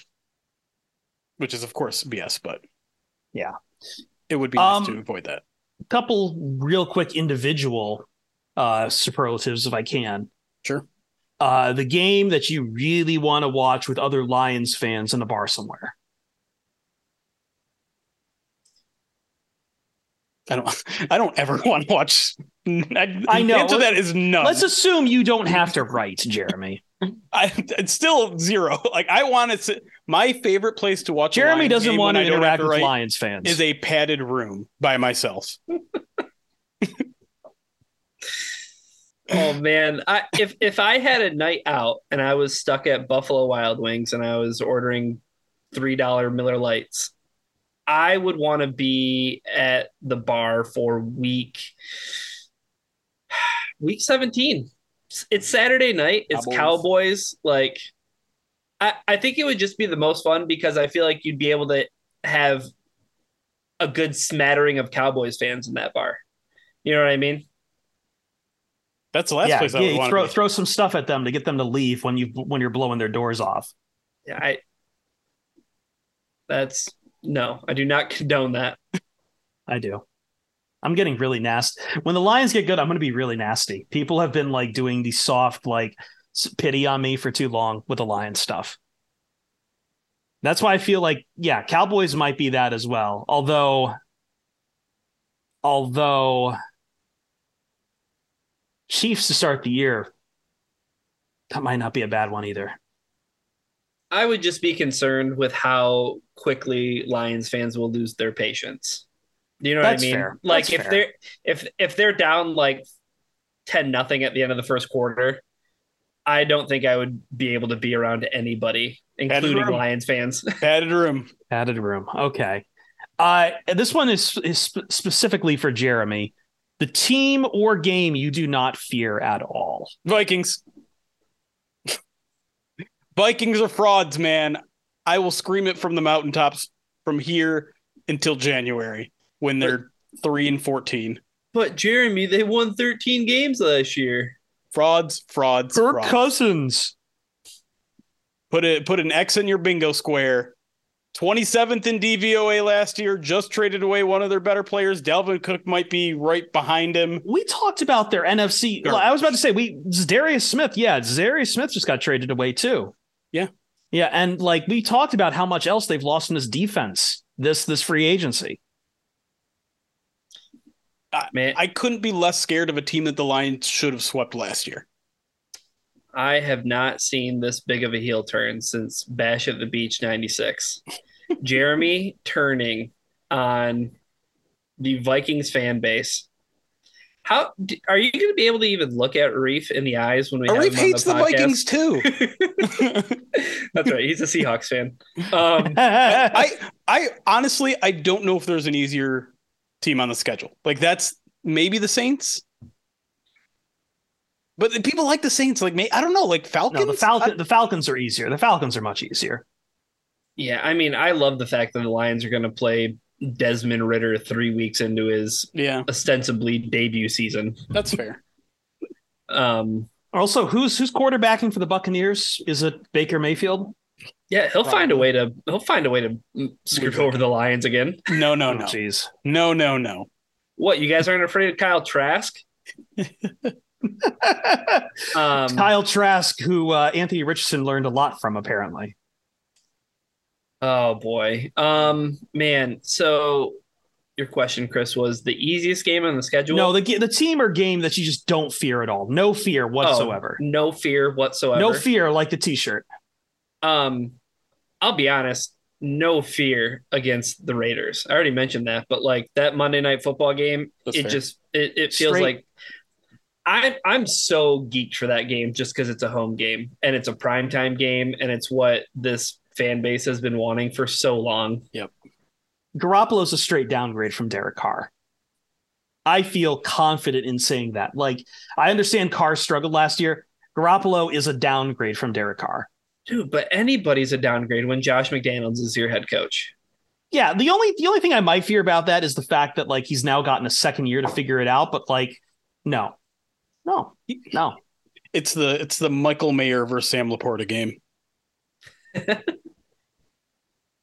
which is of course BS, but yeah, it would be nice um, to avoid that. A couple real quick individual uh superlatives, if I can. Sure uh, the game that you really want to watch with other Lions fans in a bar somewhere? I don't. I don't ever want to watch. I, I know. answer that is no. Let's assume you don't have to write, Jeremy. I, it's still zero. Like I want to. My favorite place to watch. Jeremy doesn't want to interact with Lions fans. Is a padded room by myself. Oh man, I, if if I had a night out and I was stuck at Buffalo Wild Wings and I was ordering three dollar Miller Lites, I would want to be at the bar for week week seventeen. It's Saturday night. It's Cowboys. Cowboys. Like, I I think it would just be the most fun because I feel like you'd be able to have a good smattering of Cowboys fans in that bar. You know what I mean? That's the last yeah, place I yeah, throw throw some stuff at them to get them to leave when you when you're blowing their doors off. Yeah, I. That's no, I do not condone that. I do. I'm getting really nasty. When the Lions get good, I'm going to be really nasty. People have been like doing the soft like pity on me for too long with the Lions stuff. That's why I feel like yeah, Cowboys might be that as well. Although although Chiefs to start the year, that might not be a bad one either. I would just be concerned with how quickly Lions fans will lose their patience. Do you know That's what I mean? Fair. Like That's if fair. they're if if they're down like 10 nothing at the end of the first quarter, I don't think I would be able to be around anybody, including Lions fans. Padded room. Padded room. Okay. Uh, this one is is specifically for Jeremy the team or game you do not fear at all. Vikings. Vikings are frauds, man. I will scream it from the mountaintops from here until January when they're but, 3 and 14. But Jeremy, they won 13 games last year. Frauds, frauds. Kirk frauds. Cousins. Put it put an X in your bingo square. 27th in DVOA last year, just traded away one of their better players. Dalvin Cook might be right behind him. We talked about their NFC. Garbage. I was about to say we Darius Smith. Yeah, Darius Smith just got traded away too. Yeah. Yeah, and like we talked about how much else they've lost in this defense this this free agency. Man, I couldn't be less scared of a team that the Lions should have swept last year. I have not seen this big of a heel turn since Bash at the Beach 96. Jeremy turning on the Vikings fan base. How are you going to be able to even look at Reef in the eyes when we have Arif him on hates the, podcast? Vikings too. That's right. He's a Seahawks fan. Um, I I honestly I don't know if there's an easier team on the schedule. Like that's maybe the Saints. But the people like the Saints. Like, may I don't know. Like Falcons. no, the Falcon the Falcons are easier. The Falcons are much easier. yeah, I mean, I love the fact that the Lions are going to play Desmond Ridder three weeks into his yeah, ostensibly debut season. that's fair. Um, Also, who's who's quarterbacking for the Buccaneers? Is it Baker Mayfield? Yeah, he'll find a way to he'll find a way to screw over the Lions again. No, no, Oh, no, jeez. no, no, no. What you guys aren't afraid of Kyle Trask? Um, Kyle Trask, who uh, Anthony Richardson learned a lot from, apparently. oh boy, um, man. So your question, Chris, was the easiest game on the schedule? No, the the team or game that you just don't fear at all. No fear Oh, whatsoever. no fear whatsoever. no fear, like the T-shirt. Um, I'll be honest, no fear against the Raiders. I already mentioned that, but like that Monday night football game, That's it fair. just it, it feels Straight- like I'm I'm so geeked for that game just because it's a home game and it's a primetime game and it's what this fan base has been wanting for so long. Yep. Garoppolo's a straight downgrade from Derek Carr. I feel confident in saying that. Like, I understand Carr struggled last year. Garoppolo is a downgrade from Derek Carr. Dude, but anybody's a downgrade when Josh McDaniels is your head coach. Yeah, the only the only thing I might fear about that is the fact that like he's now gotten a second year to figure it out. But like, no, no, no. It's the it's the Michael Mayer versus Sam LaPorta game.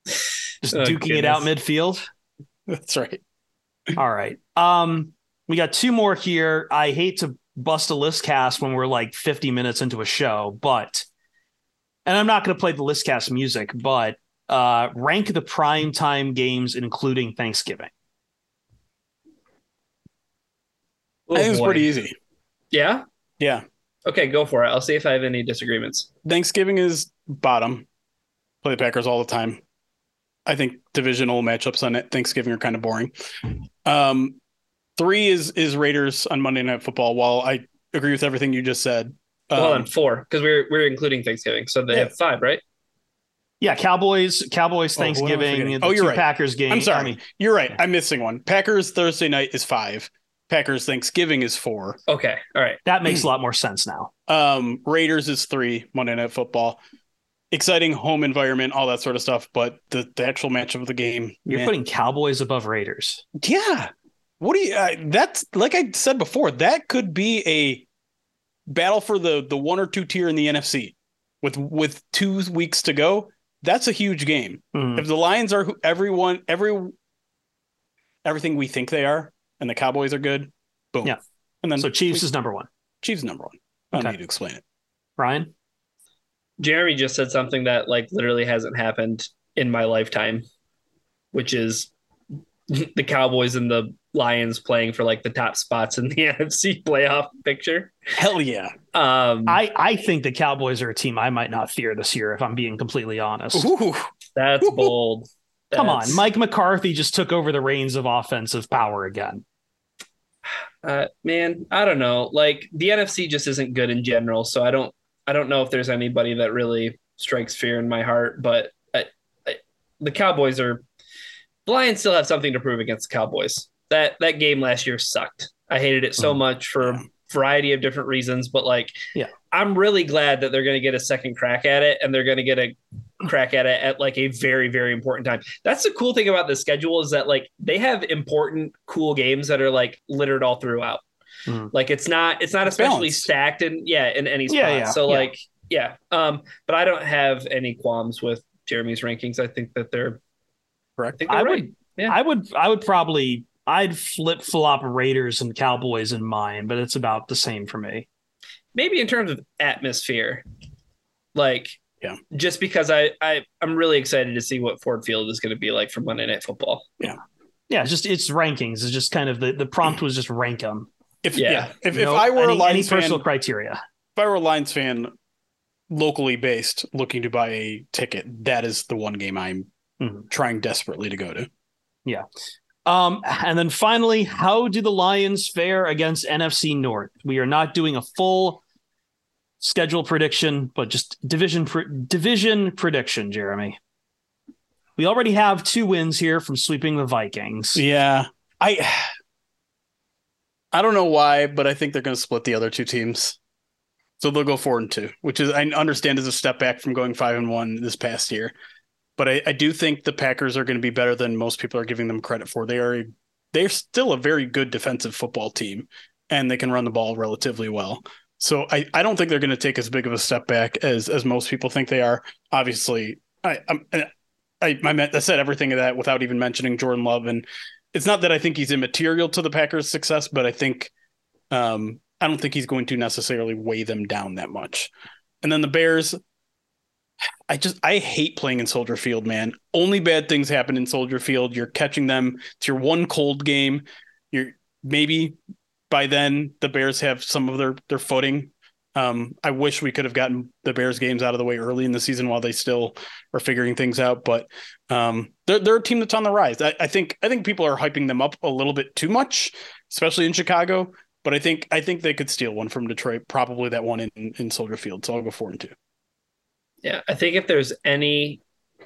Just Oh, duking it out midfield. That's right. All right. Um, we got two more here. I hate to bust a list cast when we're like 50 minutes into a show, but and I'm not going to play the list cast music, but uh, rank the prime time games, including Thanksgiving. Oh, I think it's pretty easy. Yeah. Yeah. Okay, go for it. I'll see if I have any disagreements. Thanksgiving is bottom. Play the Packers all the time. I think divisional matchups on it Thanksgiving are kind of boring. Um, three is is Raiders on Monday Night Football. While I agree with everything you just said, um, Well, on four because we're we're including Thanksgiving, so they Yeah. have five, right? Yeah, Cowboys, Cowboys, Oh, who am I Thanksgiving. forgetting? the Oh, you're two right. Packers game. I'm sorry, I mean, you're right. I'm missing one. Packers Thursday night is five. Packers Thanksgiving is four. Okay, all right. that makes a lot more sense now. Um, Raiders is three. Monday Night Football. Exciting home environment, all that sort of stuff. But the, the actual match of the game, You're man. putting Cowboys above Raiders. Yeah. What do you? Uh, that's like I said before. That could be a battle for the the one or two tier in the NFC with with two weeks to go. That's a huge game. Hmm. If the Lions are everyone every everything we think they are, and the Cowboys are good, boom. Yeah. And then So Chiefs is number one. Chiefs number one. I don't Okay. need to explain it. Ryan. Jeremy just said something that like literally hasn't happened in my lifetime, which is the Cowboys and the Lions playing for like the top spots in the NFC playoff picture. Hell yeah. Um, I, I think the Cowboys are a team I might not fear this year, if I'm being completely honest. Ooh. that's bold. Come on. Mike McCarthy just took over the reins of offensive power again. Uh, man, I don't know. Like the NFC just isn't good in general, so I don't I don't know if there's anybody that really strikes fear in my heart. But I, I, the Cowboys are the Lions still have something to prove against the Cowboys. That that game last year sucked. I hated it so Mhm. much for a variety of different reasons, but like Yeah. I'm really glad that they're going to get a second crack at it and they're going to get a crack at it at like a very very important time. That's the cool thing about the schedule is that like they have important cool games that are like littered all throughout. Mhm. Like it's not it's not It's especially balanced. stacked in yeah in any spot. Yeah, yeah, so like yeah. Um but I don't have any qualms with Jeremy's rankings. I think that they're I Correct. I right. would, Yeah. I would, I would probably, I'd flip flop Raiders and Cowboys in mine, but it's about the same for me. maybe in terms of atmosphere, like Yeah. just because I, I I'm really excited to see what Ford Field is going to be like for Monday Night Football. Yeah, it's just it's rankings. It's just kind of the the prompt was just rank them. If Yeah. yeah, if, if No- I were any, a Lions any fan, personal criteria. if I were a Lions fan, locally based, looking to buy a ticket, that is the one game I'm Mhm. trying desperately to go to. Um, and then finally, how do the Lions fare against NFC North? We are not doing a full schedule prediction, but just division pre- division prediction, Jeremy. We already have two wins here from sweeping the Vikings. Yeah, I I don't know why, but I think they're going to split the other two teams. So they'll go four and two, which is I understand is a step back from going five and one this past year. But I, I do think the Packers are going to be better than most people are giving them credit for. They are they're still a very good defensive football team, and they can run the ball relatively well. So I, I don't think they're going to take as big of a step back as as most people think they are. Obviously, I I'm, I I I said everything of that without even mentioning Jordan Love, and it's not that I think he's immaterial to the Packers' success, but I think um, I don't think he's going to necessarily weigh them down that much. And then the Bears, I just I hate playing in Soldier Field, man. Only bad things happen in Soldier Field. You're catching them. It's your one cold game. You're maybe by then the Bears have some of their their footing. Um, I wish we could have gotten the Bears games out of the way early in the season while they still are figuring things out. But um, they're they're a team that's on the rise. I, I think I think people are hyping them up a little bit too much, especially in Chicago. But I think I think they could steal one from Detroit, probably that one in, in Soldier Field. So I'll go four and two. Yeah, I think if there's any,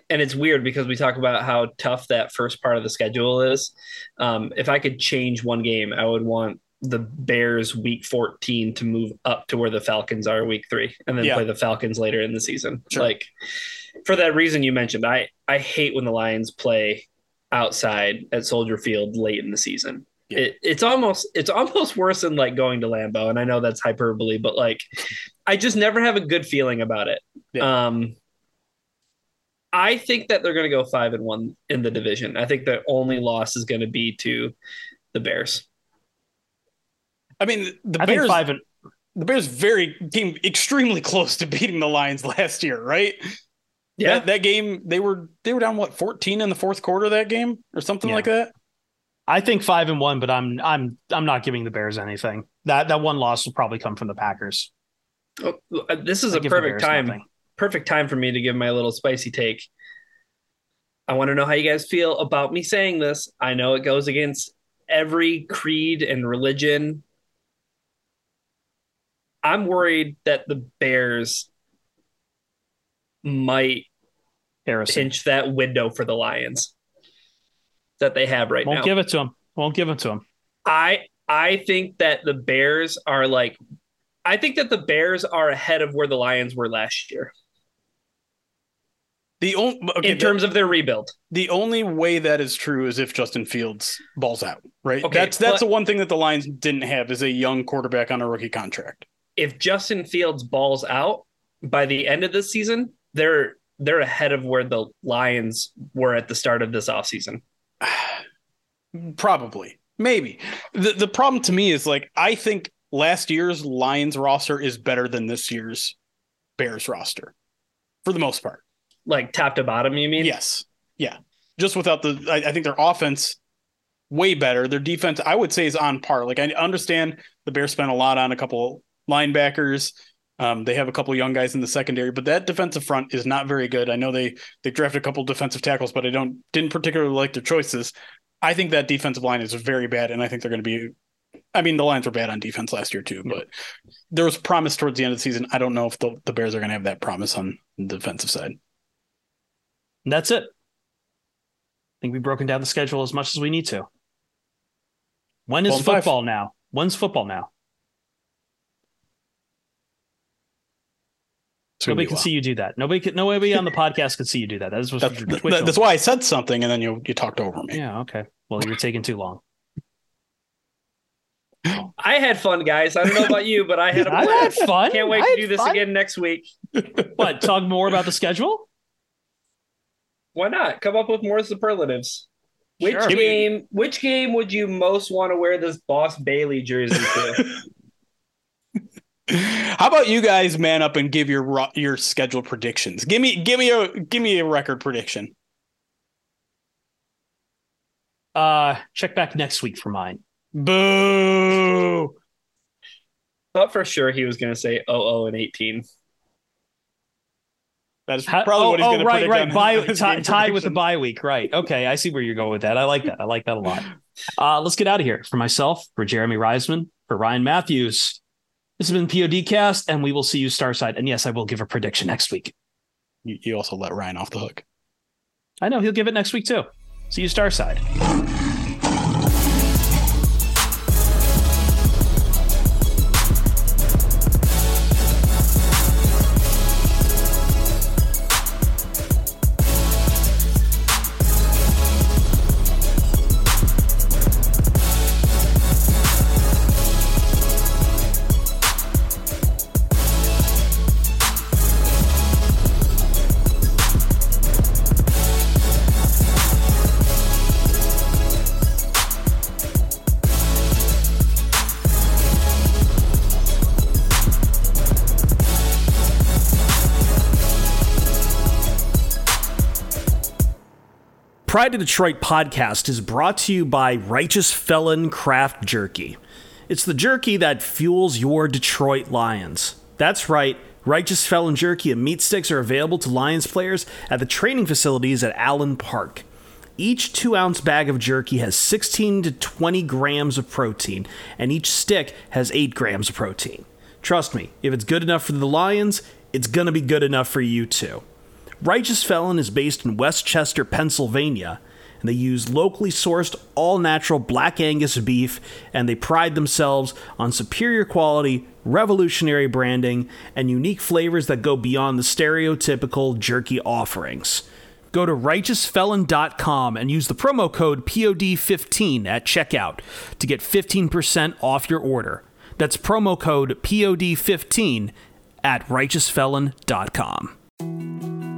and it's weird because we talk about how tough that first part of the schedule is. Um, if I could change one game, I would want the Bears week 14 to move up to where the Falcons are week three and then Yeah. play the Falcons later in the season. Sure. Like for that reason you mentioned, I, I hate when the Lions play outside at Soldier Field late in the season. Yeah. It, it's almost it's almost worse than like going to Lambeau, and I know that's hyperbole, but like I just never have a good feeling about it. Yeah. Um, I think that they're going to go five and one in the division. I think the only loss is going to be to the Bears. I mean, the I think Bears five and the Bears very came extremely close to beating the Lions last year, right? Yeah, That, that game they were they were down what 14 in the fourth quarter of that game or something Yeah. like that. I think five and one, but I'm I'm I'm not giving the Bears anything. That that one loss will probably come from the Packers. Oh, uh, this is I a perfect time. nothing. Perfect time for me to give my little spicy take. I want to know how you guys feel about me saying this. I know it goes against every creed and religion. I'm worried that the Bears might Harrison pinch that window for the Lions that they have right won't now. give it to them. Won't give it to them. I I think that the Bears are like I think that the Bears are ahead of where the Lions were last year The only okay, in terms of their rebuild. the only way that is true is if Justin Fields balls out, right? Okay, that's that's but- the one thing that the Lions didn't have is a young quarterback on a rookie contract. If Justin Fields balls out by the end of this season, they're they're ahead of where the Lions were at the start of this offseason. Probably, maybe. The the problem to me is like I think last year's Lions roster is better than this year's Bears roster, for the most part. Like top to bottom, you mean? Yes, yeah. Just without the, I, I think their offense way better. Their defense, I would say, is on par. Like I understand the Bears spent a lot on a couple linebackers. Um, they have a couple young guys in the secondary, but that defensive front is not very good. I know they they drafted a couple defensive tackles, but I don't didn't particularly like their choices. I think that defensive line is very bad, and I think they're going to be. I mean, the Lions were bad on defense last year too, but there was promise towards the end of the season. I don't know if the, the Bears are going to have that promise on the defensive side. And that's it. I think we've broken down the schedule as much as we need to. When is Well, five. football now? When's football now? Nobody can see you do that. Nobody can, nobody on the podcast can see you do that. That is what That's, your that- Twitch that's why I said something, and then you you talked over me. Yeah, okay. Well, you're taking too long. I had fun, guys. I don't know about you, but I had a I had blast. fun. Can't wait I to do this fun. again next week. What? Talk more about the schedule? Why not? Come up with more superlatives. Which Sure. game? Which game would you most want to wear this Boss Bailey jersey to? How about you guys man up and give your ru- your scheduled predictions? Give me give me a give me a record prediction. Uh, check back next week for mine. Boo! Thought for sure he was going to say 00 and 18. That is probably oh, what he's oh, going to right, predict. right. on Bye, his tie, tied with the predictions. bye week. Right. Okay. I see where you're going with that. I like that. I like that a lot. Uh, let's get out of here. For myself, for Jeremy Reisman, for Ryan Matthews, this has been PODcast, and we will see you Starside. And yes, I will give a prediction next week. You, you also let Ryan off the hook. I know he'll give it next week too. See you Starside. Pride to Detroit podcast is brought to you by Righteous Felon Craft Jerky. It's the jerky that fuels your Detroit Lions. That's right, Righteous Felon Jerky and meat sticks are available to Lions players at the training facilities at Allen Park. Each two ounce bag of jerky has 16 to 20 grams of protein, and each stick has 8 grams of protein. Trust me, if it's good enough for the Lions, it's gonna be good enough for you too. Righteous Felon is based in West Chester, Pennsylvania, and they use locally sourced, all natural black Angus beef, and they pride themselves on superior quality, revolutionary branding, and unique flavors that go beyond the stereotypical jerky offerings. Go to righteousfelon.com and use the promo code POD15 at checkout to get 15% off your order. That's promo code POD15 at righteousfelon.com.